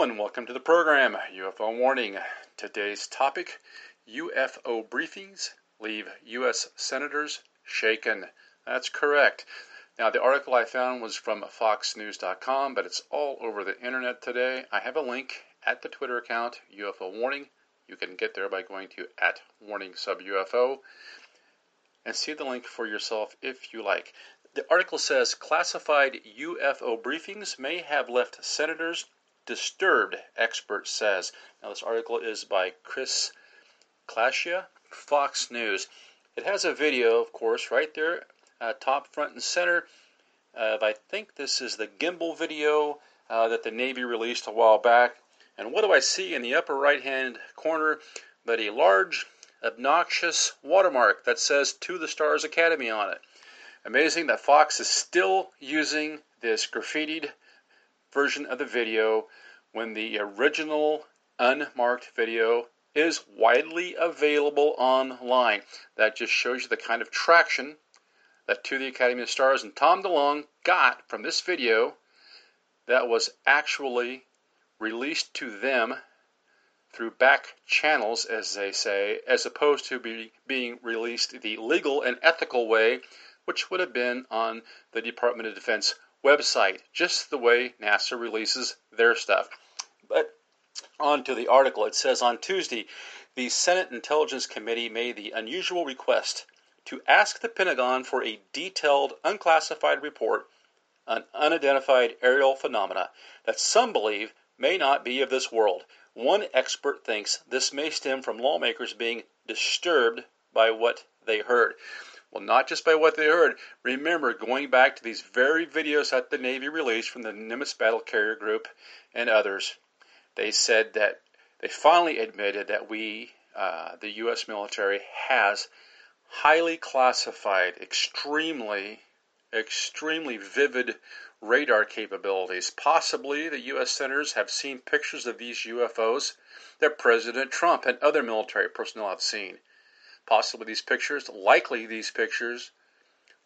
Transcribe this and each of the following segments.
And welcome to the program UFO Warning. Today's topic UFO briefings leave U.S. senators shaken. That's correct. Now, the article I found was from FoxNews.com, but it's all over the internet today. I have a link at the Twitter account UFO Warning. You can get there by going to at Warning Sub UFO and see the link for yourself if you like. The article says classified UFO briefings may have left senators disturbed, expert says. Now, this article is by Chris Classia, Fox News. It has a video, of course, right there, uh, top front and center. Uh, I think this is the gimbal video uh, that the Navy released a while back. And what do I see in the upper right hand corner but a large, obnoxious watermark that says To the Stars Academy on it? Amazing that Fox is still using this graffitied version of the video when the original unmarked video is widely available online. That just shows you the kind of traction that To the Academy of Stars and Tom DeLonge got from this video that was actually released to them through back channels, as they say, as opposed to be, being released the legal and ethical way, which would have been on the Department of Defense website, just the way NASA releases their stuff. But on to the article. It says on Tuesday, the Senate Intelligence Committee made the unusual request to ask the Pentagon for a detailed, unclassified report on unidentified aerial phenomena that some believe may not be of this world. One expert thinks this may stem from lawmakers being disturbed by what they heard. Well, not just by what they heard. Remember, going back to these very videos that the Navy released from the Nimitz Battle Carrier Group and others, they said that they finally admitted that we, uh, the U.S. military, has highly classified, extremely, extremely vivid radar capabilities. Possibly the U.S. senators have seen pictures of these UFOs that President Trump and other military personnel have seen. Possibly these pictures, likely these pictures,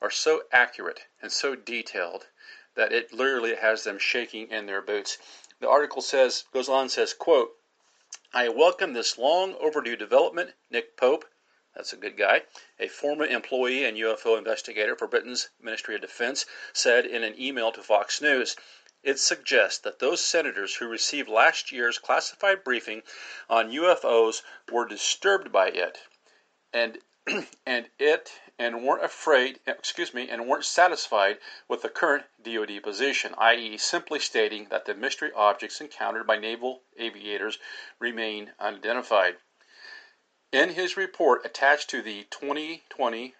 are so accurate and so detailed that it literally has them shaking in their boots. The article says goes on says, quote, I welcome this long overdue development, Nick Pope, that's a good guy, a former employee and UFO investigator for Britain's Ministry of Defense, said in an email to Fox News. It suggests that those senators who received last year's classified briefing on UFOs were disturbed by it and and it and weren't afraid, excuse me, and weren't satisfied with the current DoD position, i.e., simply stating that the mystery objects encountered by naval aviators remain unidentified. In his report attached to the 2020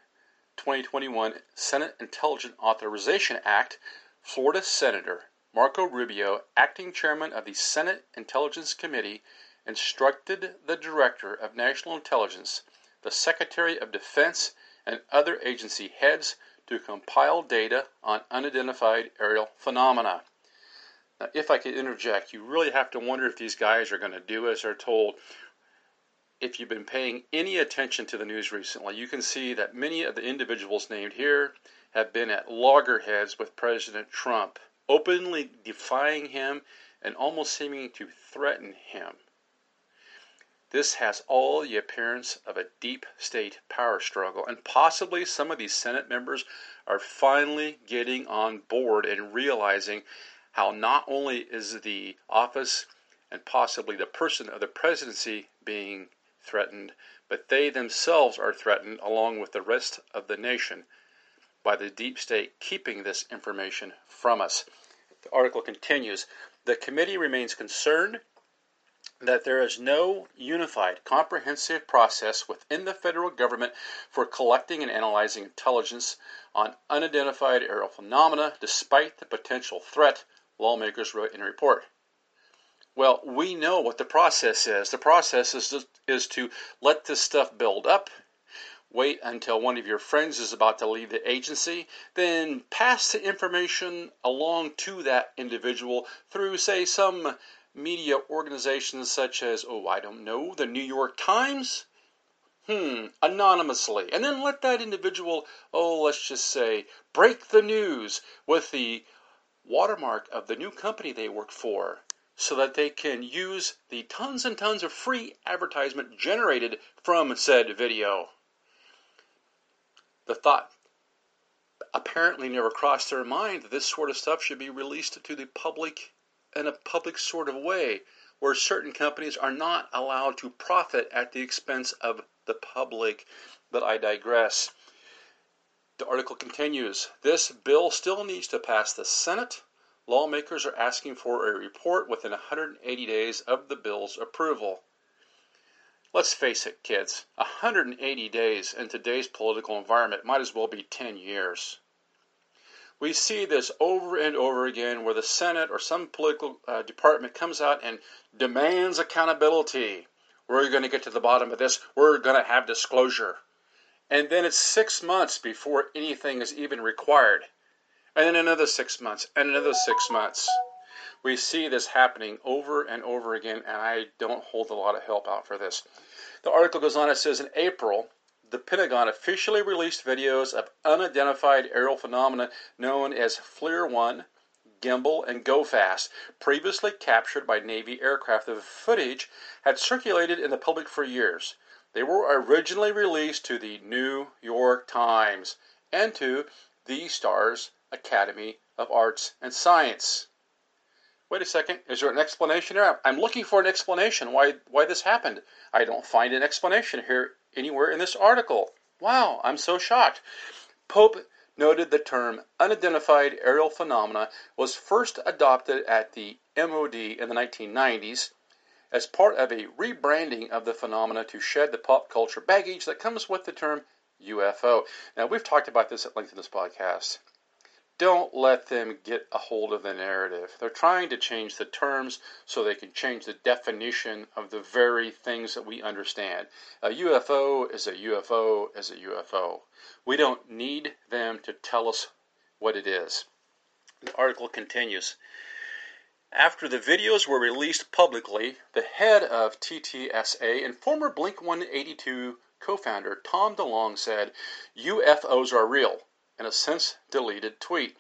2021 Senate Intelligence Authorization Act, Florida Senator Marco Rubio, acting chairman of the Senate Intelligence Committee, instructed the Director of National Intelligence the Secretary of Defense and other agency heads to compile data on unidentified aerial phenomena. Now, if I could interject, you really have to wonder if these guys are going to do as they're told. If you've been paying any attention to the news recently, you can see that many of the individuals named here have been at loggerheads with President Trump, openly defying him and almost seeming to threaten him. This has all the appearance of a deep state power struggle, and possibly some of these Senate members are finally getting on board and realizing how not only is the office and possibly the person of the presidency being threatened, but they themselves are threatened along with the rest of the nation by the deep state keeping this information from us. The article continues The committee remains concerned that there is no unified, comprehensive process within the federal government for collecting and analyzing intelligence on unidentified aerial phenomena despite the potential threat, lawmakers wrote in a report. Well, we know what the process is. The process is to, is to let this stuff build up, wait until one of your friends is about to leave the agency, then pass the information along to that individual through, say, some media organizations such as, oh, I don't know, the New York Times? Hmm, anonymously. And then let that individual, oh, let's just say, break the news with the watermark of the new company they work for. so that they can use the tons and tons of free advertisement generated from said video. The thought apparently never crossed their mind that this sort of stuff should be released to the public in a public sort of way where certain companies are not allowed to profit at the expense of the public. But I digress. The article continues This bill still needs to pass the Senate. Lawmakers are asking for a report within 180 days of the bill's approval. Let's face it, kids, 180 days in today's political environment might as well be 10 years. We see this over and over again where the Senate or some political uh, department comes out and demands accountability. We're going to get to the bottom of this. We're going to have disclosure. And then it's six months before anything is even required. And then another six months, and another six months. We see this happening over and over again, and I don't hold a lot of help out for this. The article goes on, it says in April, the Pentagon officially released videos of unidentified aerial phenomena known as FLIR 1, Gimbal, and Go Fast, previously captured by Navy aircraft. The footage had circulated in the public for years. They were originally released to the New York Times and to the Stars Academy of Arts and Science. Wait a second. Is there an explanation here? I'm looking for an explanation why why this happened. I don't find an explanation here anywhere in this article. Wow, I'm so shocked. Pope noted the term unidentified aerial phenomena was first adopted at the MOD in the 1990s as part of a rebranding of the phenomena to shed the pop culture baggage that comes with the term UFO. Now, we've talked about this at length in this podcast. Don't let them get a hold of the narrative. They're trying to change the terms so they can change the definition of the very things that we understand. A UFO is a UFO is a UFO. We don't need them to tell us what it is. The article continues. After the videos were released publicly, the head of TTSA and former Blink 182 co founder Tom DeLonge said, UFOs are real in a since deleted tweet.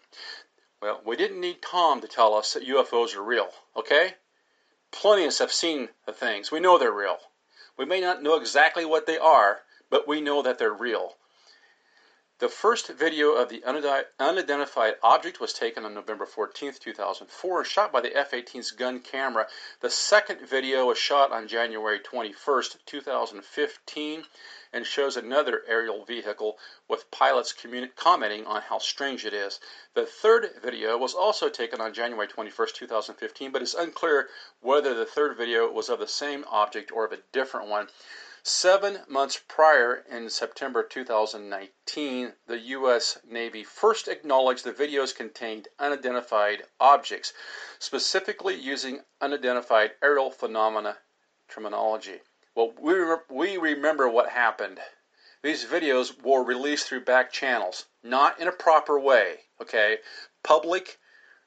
Well, we didn't need Tom to tell us that UFOs are real, okay? Plenty of us have seen the things. We know they're real. We may not know exactly what they are, but we know that they're real. The first video of the unidentified object was taken on November 14, 2004, and shot by the F 18's gun camera. The second video was shot on January 21, 2015, and shows another aerial vehicle with pilots commenting on how strange it is. The third video was also taken on January 21, 2015, but it's unclear whether the third video was of the same object or of a different one. Seven months prior, in September 2019, the U.S. Navy first acknowledged the videos contained unidentified objects, specifically using unidentified aerial phenomena terminology. Well, we, re- we remember what happened. These videos were released through back channels, not in a proper way, okay? Public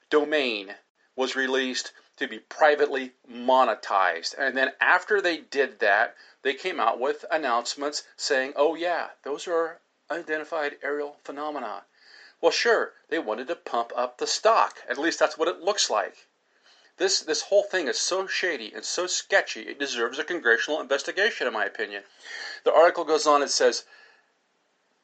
domain was released to be privately monetized. And then after they did that, they came out with announcements saying, oh, yeah, those are unidentified aerial phenomena. Well, sure, they wanted to pump up the stock. At least that's what it looks like. This, this whole thing is so shady and so sketchy, it deserves a congressional investigation, in my opinion. The article goes on, it says,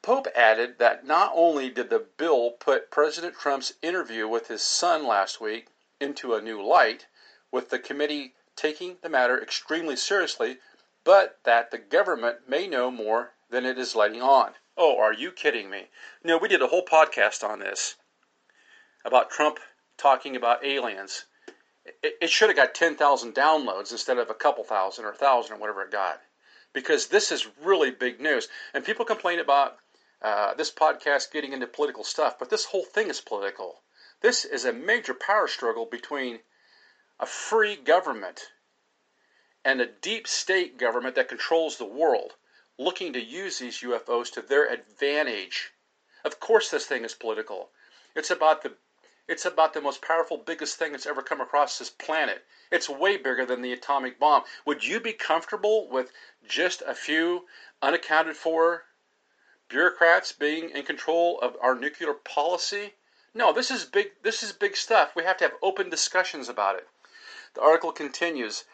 Pope added that not only did the bill put President Trump's interview with his son last week into a new light, with the committee taking the matter extremely seriously, but that the government may know more than it is letting on. Oh, are you kidding me? No, we did a whole podcast on this about Trump talking about aliens. It, it should have got 10,000 downloads instead of a couple thousand or a thousand or whatever it got. Because this is really big news. And people complain about uh, this podcast getting into political stuff, but this whole thing is political. This is a major power struggle between a free government and a deep state government that controls the world looking to use these UFOs to their advantage. Of course this thing is political. It's about the it's about the most powerful, biggest thing that's ever come across this planet. It's way bigger than the atomic bomb. Would you be comfortable with just a few unaccounted for bureaucrats being in control of our nuclear policy? No, this is big this is big stuff. We have to have open discussions about it. The article continues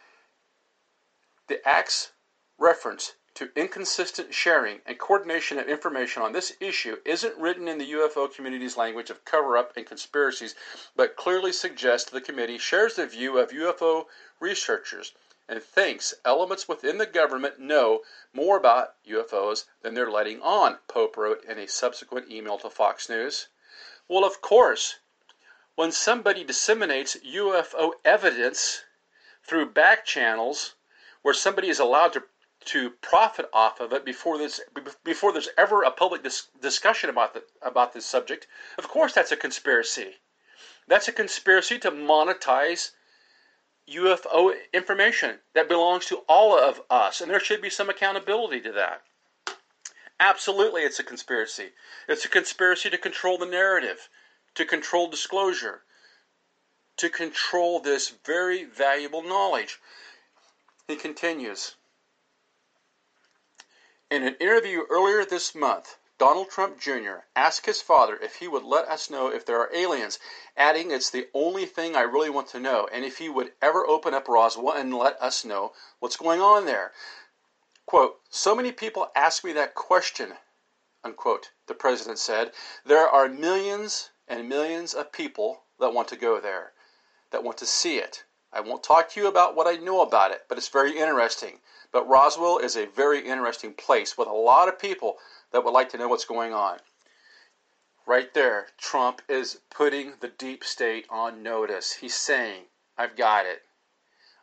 The Act's reference to inconsistent sharing and coordination of information on this issue isn't written in the UFO community's language of cover up and conspiracies, but clearly suggests the committee shares the view of UFO researchers and thinks elements within the government know more about UFOs than they're letting on, Pope wrote in a subsequent email to Fox News. Well, of course, when somebody disseminates UFO evidence through back channels where somebody is allowed to to profit off of it before this before there's ever a public dis- discussion about the, about this subject, of course that's a conspiracy. That's a conspiracy to monetize UFO information that belongs to all of us, and there should be some accountability to that. Absolutely, it's a conspiracy. It's a conspiracy to control the narrative, to control disclosure, to control this very valuable knowledge. He continues In an interview earlier this month, Donald Trump Jr. asked his father if he would let us know if there are aliens, adding, It's the only thing I really want to know, and if he would ever open up Roswell and let us know what's going on there. Quote, So many people ask me that question, unquote, the president said. There are millions and millions of people that want to go there, that want to see it. I won't talk to you about what I know about it, but it's very interesting. But Roswell is a very interesting place with a lot of people that would like to know what's going on. Right there, Trump is putting the deep state on notice. He's saying, I've got it.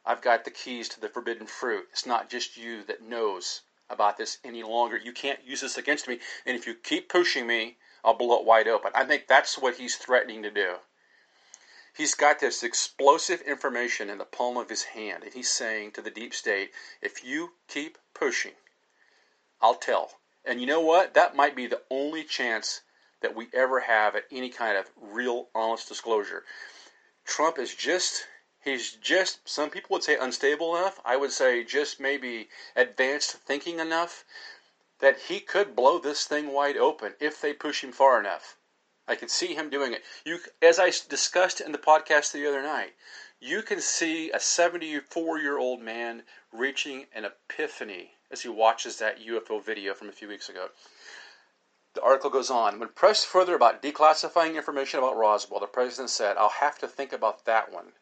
I've got the keys to the forbidden fruit. It's not just you that knows about this any longer. You can't use this against me. And if you keep pushing me, I'll blow it wide open. I think that's what he's threatening to do. He's got this explosive information in the palm of his hand, and he's saying to the deep state, if you keep pushing, I'll tell. And you know what? That might be the only chance that we ever have at any kind of real honest disclosure. Trump is just he's just some people would say unstable enough. I would say just maybe advanced thinking enough that he could blow this thing wide open if they push him far enough. I could see him doing it. You as I discussed in the podcast the other night, you can see a 74 year old man reaching an epiphany as he watches that UFO video from a few weeks ago. The article goes on. When pressed further about declassifying information about Roswell, the president said, I'll have to think about that one.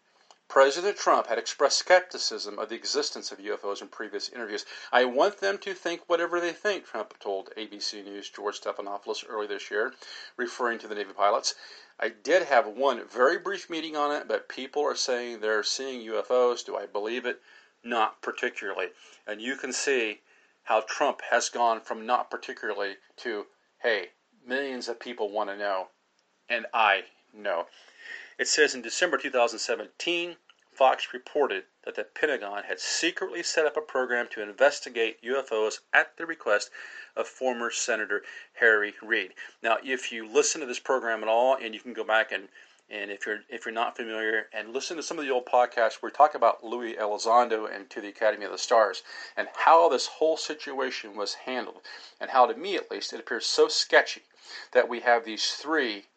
President Trump had expressed skepticism of the existence of UFOs in previous interviews. I want them to think whatever they think, Trump told ABC News' George Stephanopoulos early this year, referring to the Navy pilots. I did have one very brief meeting on it, but people are saying they're seeing UFOs. Do I believe it? Not particularly. And you can see how Trump has gone from not particularly to, hey, millions of people want to know, and I know. It says in December 2017, Fox reported that the Pentagon had secretly set up a program to investigate UFOs at the request of former Senator Harry Reid. Now, if you listen to this program at all, and you can go back and and if you're if you're not familiar, and listen to some of the old podcasts where we talk about Louis Elizondo and to the Academy of the Stars, and how this whole situation was handled, and how to me at least it appears so sketchy that we have these three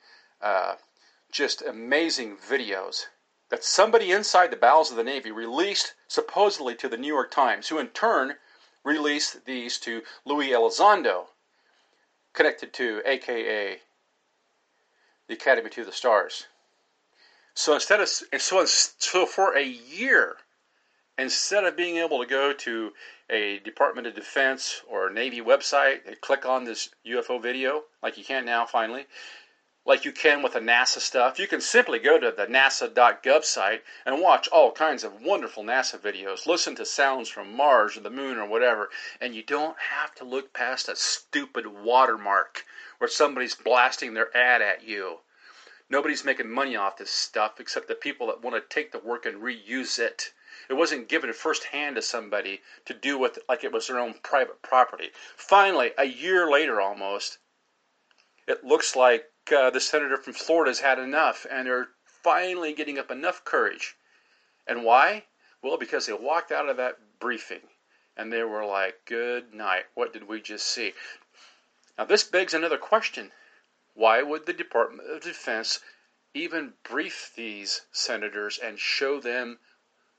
uh, just amazing videos that somebody inside the bowels of the Navy released supposedly to the New York Times, who in turn released these to Louis Elizondo, connected to AKA the Academy to the Stars. So instead of so so for a year, instead of being able to go to a Department of Defense or Navy website and click on this UFO video like you can now finally, like you can with the NASA stuff, you can simply go to the NASA.gov site and watch all kinds of wonderful NASA videos, listen to sounds from Mars or the moon or whatever, and you don't have to look past a stupid watermark where somebody's blasting their ad at you. Nobody's making money off this stuff except the people that want to take the work and reuse it. It wasn't given firsthand to somebody to do with like it was their own private property. Finally, a year later almost, it looks like uh, the senator from Florida has had enough and they're finally getting up enough courage. And why? Well, because they walked out of that briefing and they were like, good night. What did we just see? Now, this begs another question why would the Department of Defense even brief these senators and show them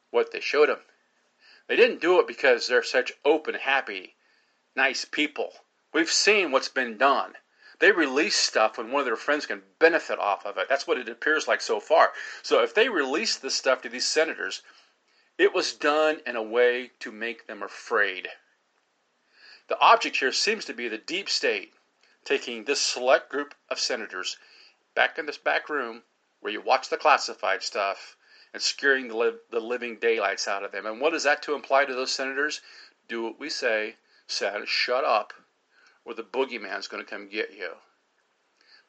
what they showed them. They didn't do it because they're such open, happy, nice people. We've seen what's been done. They release stuff when one of their friends can benefit off of it. That's what it appears like so far. So if they release this stuff to these senators, it was done in a way to make them afraid. The object here seems to be the deep state taking this select group of senators back in this back room where you watch the classified stuff and scaring the, li- the living daylights out of them. And what is that to imply to those senators? Do what we say, Senate, shut up, or the boogeyman's going to come get you.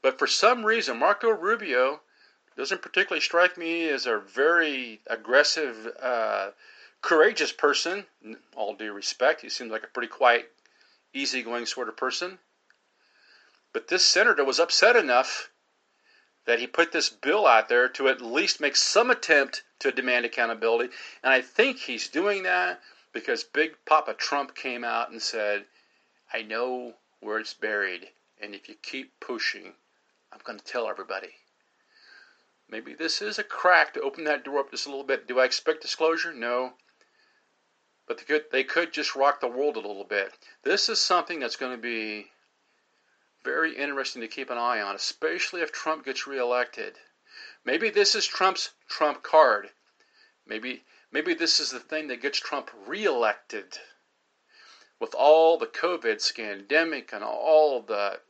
But for some reason, Marco Rubio doesn't particularly strike me as a very aggressive, uh, courageous person. All due respect, he seems like a pretty quiet, easygoing sort of person. But this senator was upset enough that he put this bill out there to at least make some attempt to demand accountability. And I think he's doing that because Big Papa Trump came out and said, I know where it's buried, and if you keep pushing, I'm going to tell everybody. Maybe this is a crack to open that door up just a little bit. Do I expect disclosure? No. But they could, they could just rock the world a little bit. This is something that's going to be very interesting to keep an eye on, especially if Trump gets reelected. Maybe this is Trump's Trump card. Maybe maybe this is the thing that gets Trump reelected. With all the COVID scandemic and all the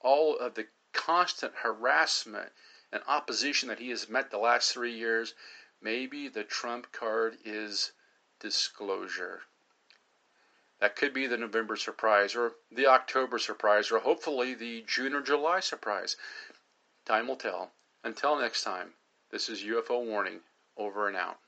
all of the constant harassment and opposition that he has met the last three years, maybe the Trump card is disclosure. That could be the November surprise or the October surprise or hopefully the June or July surprise. Time will tell. Until next time, this is UFO Warning, over and out.